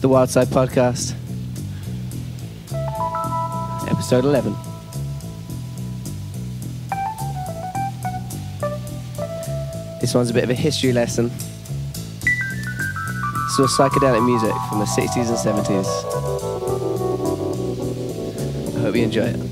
the Wildside Podcast, episode 11. This one's a bit of a history lesson. This was psychedelic music from the 60s and 70s. I hope you enjoy it.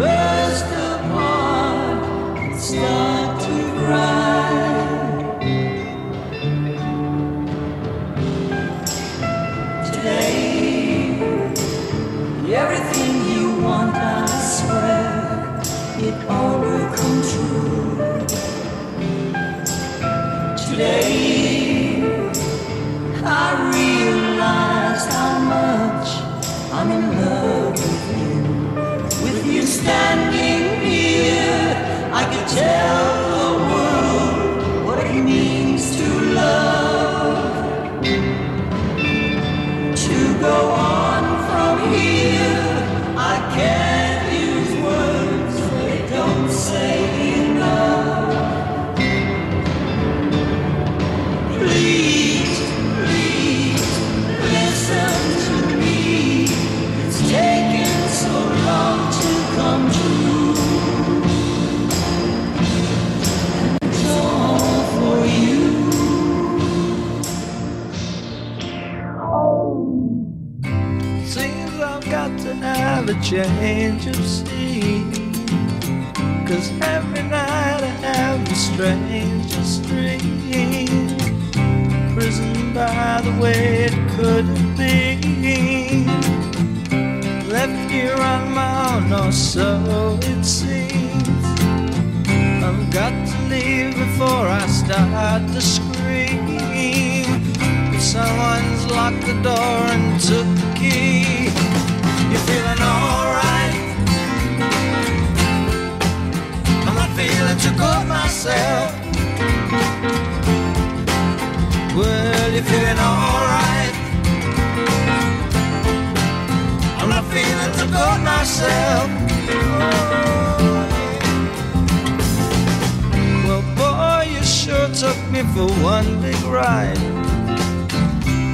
burst upon star. took me for one big ride.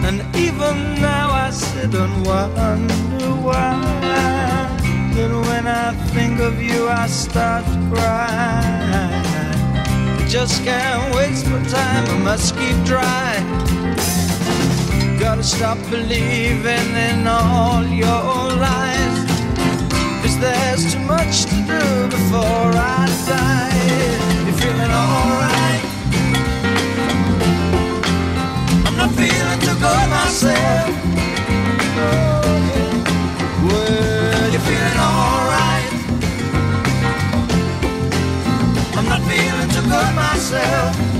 And even now I sit and wonder why. That when I think of you, I start to cry. Just can't waste my time, I must keep dry. Gotta stop believing in all your lies. Cause there's too much to do before I die. You're feeling alright. good myself. Well, you're feeling alright. I'm not feeling too good myself.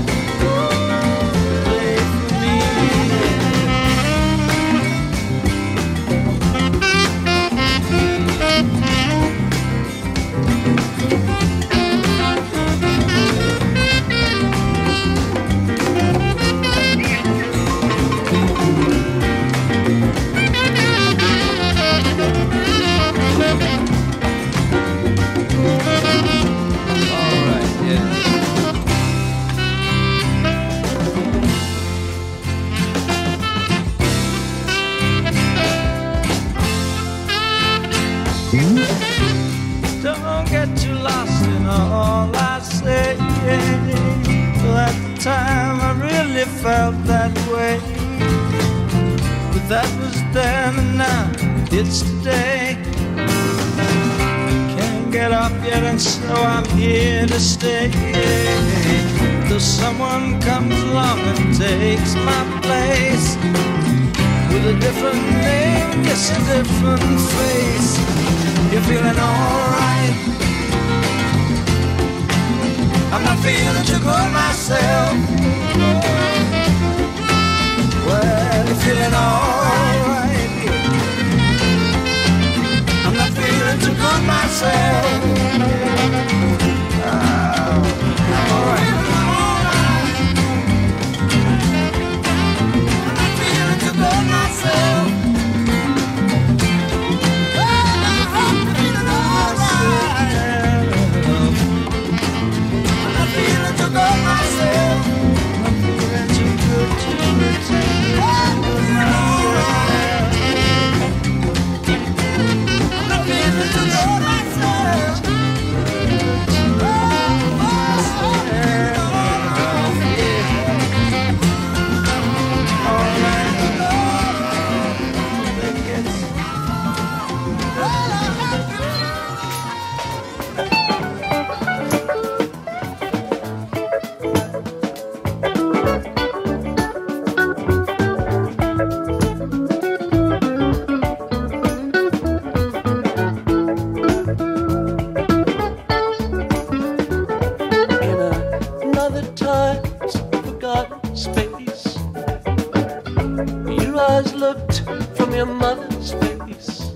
first looked from your mother's face.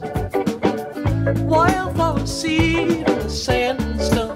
Wildflower seed in the sandstone.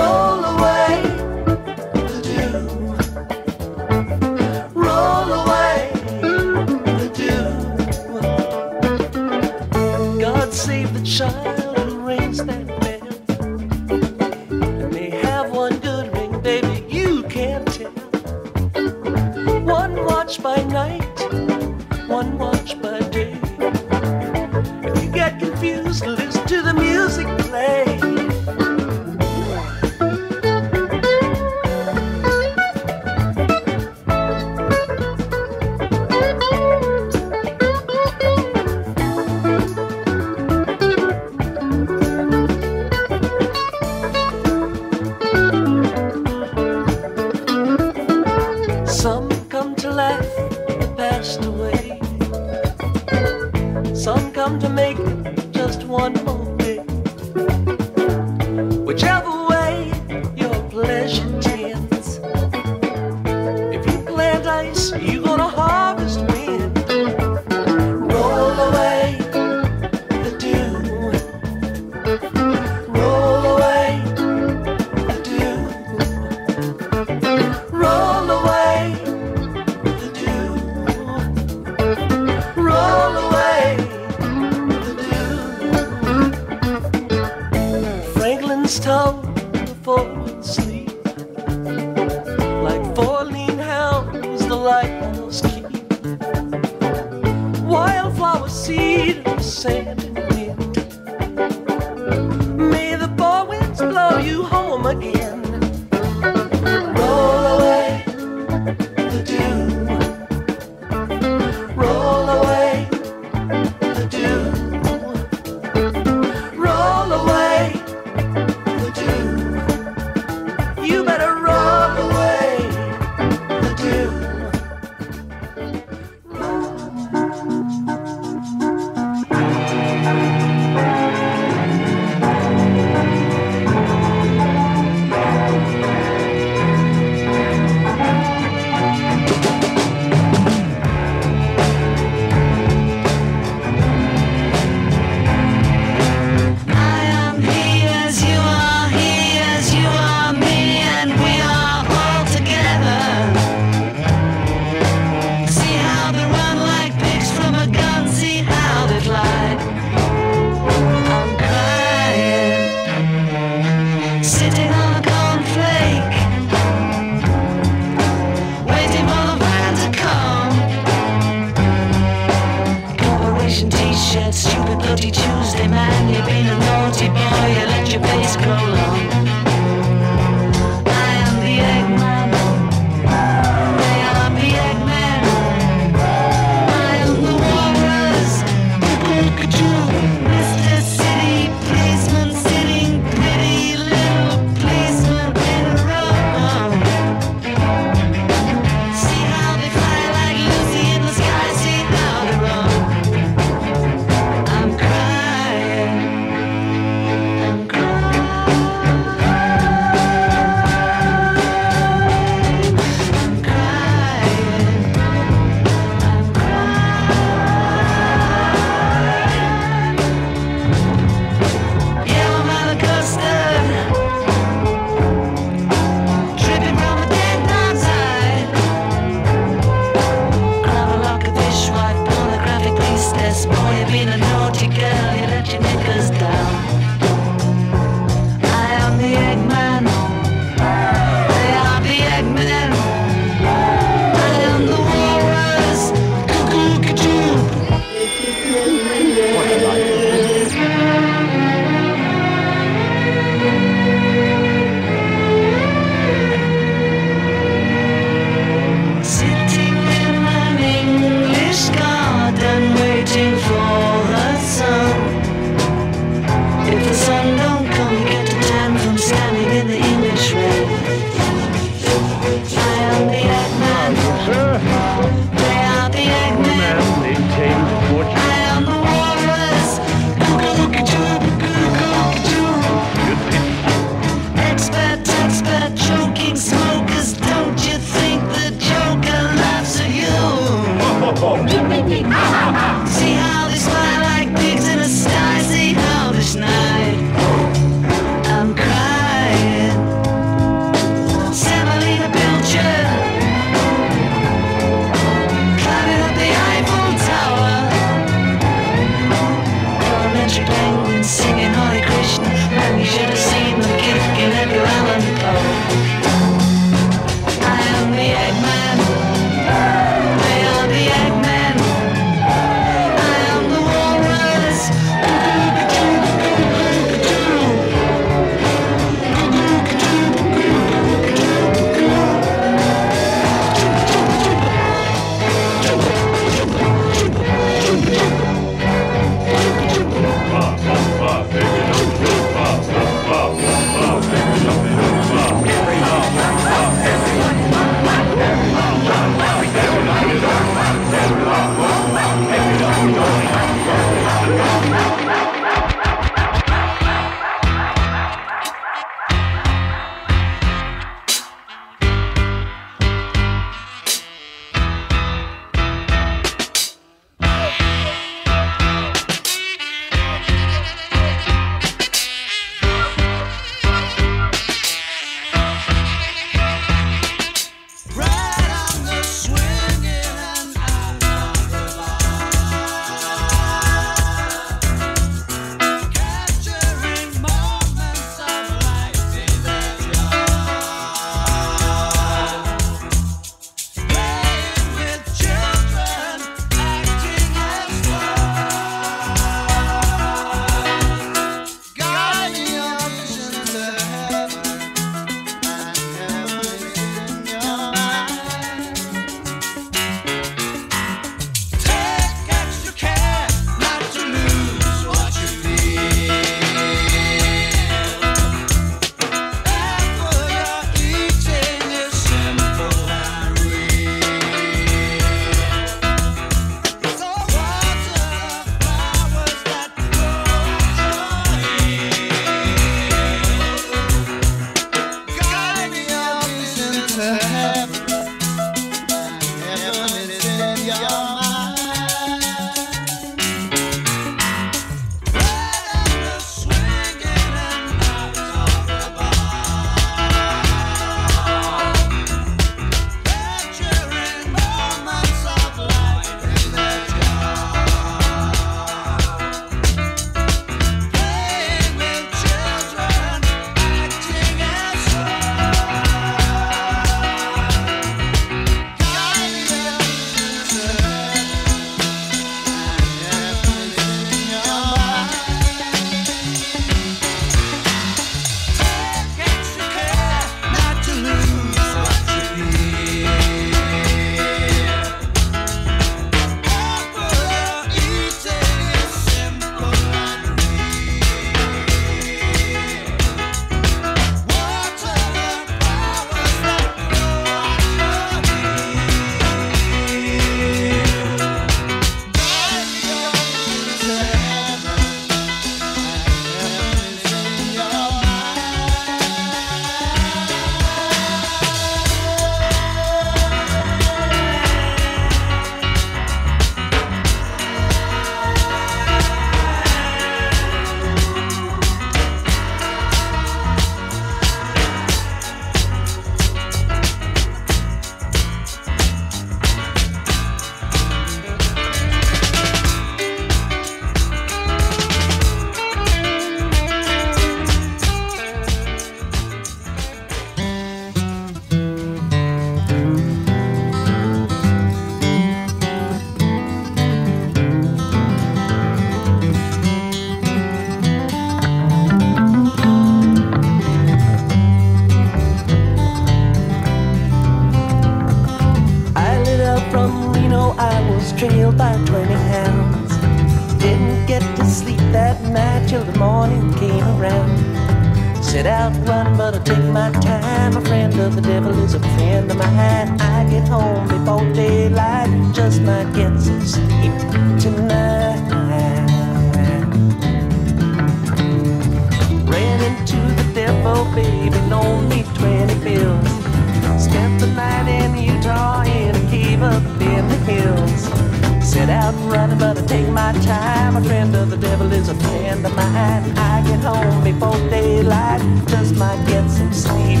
My time. A friend of the devil is a friend of mine. I get home before daylight, just might get some sleep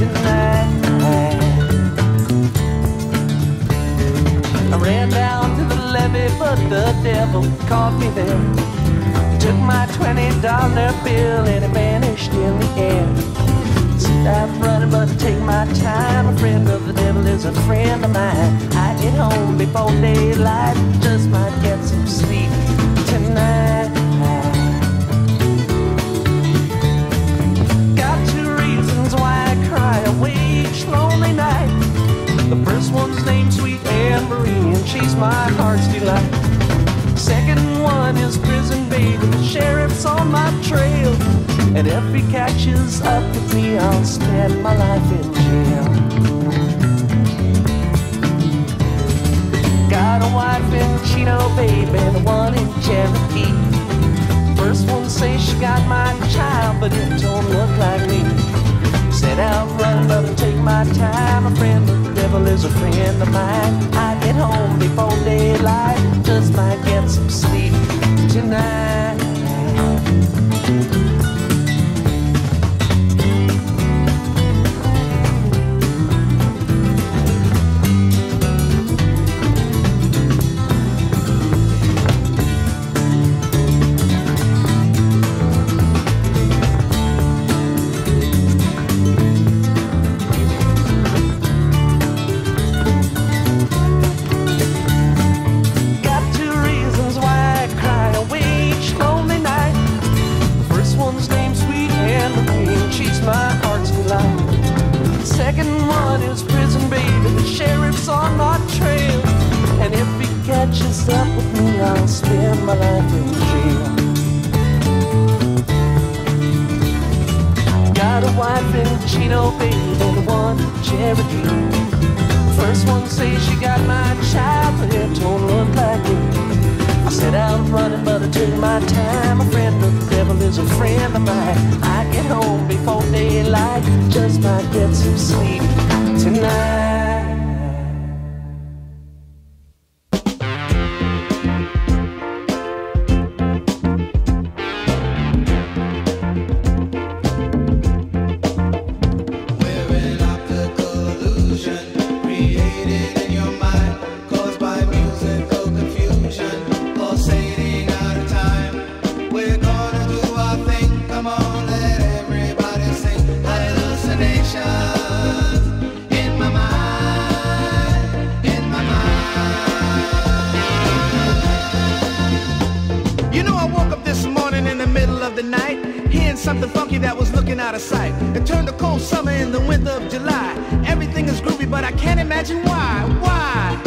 tonight. I ran down to the levee, but the devil caught me there. Took my twenty dollar bill and it vanished in the air. I'm running, but take my time. A friend of the devil is a friend of mine. I get home before daylight, just might get some sleep lonely night. The first one's named Sweet Anne Marie, and she's my heart's delight. Second one is prison baby, the sheriff's on my trail. And if he catches up with me, I'll spend my life in jail. Got a wife in Chino, baby, and one in Cherokee. First one says she got my child, but it don't look like me. Set out running, but I take my time. A friend the devil is a friend of mine. I get home before daylight, just might get some sleep tonight. Up with me, I'll spend my life in jail. Got a wife in Chino, baby, and one in Cherokee. First one says she got my child, but it don't look like it. I set out running, but I took my time. A friend of the devil is a friend of mine. I get home before daylight, just might get some sleep tonight. Was looking out of sight. It turned a cold summer in the winter of July. Everything is groovy, but I can't imagine why. Why?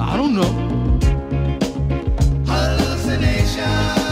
I don't know. Hallucinations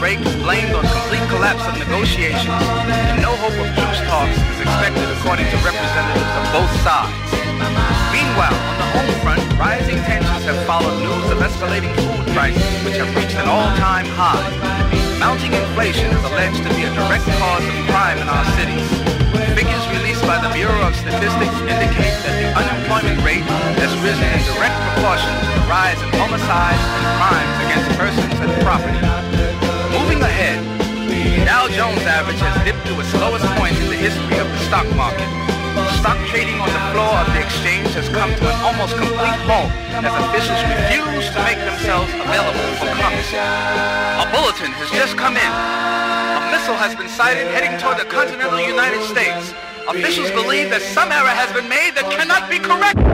Is blamed on complete collapse of negotiations, and no hope of truce talks is expected according to representatives of both sides. Meanwhile, on the home front, rising tensions have followed news of escalating food prices, which have reached an all-time high. Mounting inflation is alleged to be a direct cause of crime in our cities. Figures released by the Bureau of Statistics indicate that the unemployment rate has risen in direct proportion to the rise in homicides and crimes against persons and property. Moving ahead, the Dow Jones average has dipped to its lowest point in the history of the stock market. Stock trading on the floor of the exchange has come to an almost complete halt as officials refuse to make themselves available for comment. A bulletin has just come in. A missile has been sighted heading toward the continental United States. Officials believe that some error has been made that cannot be corrected.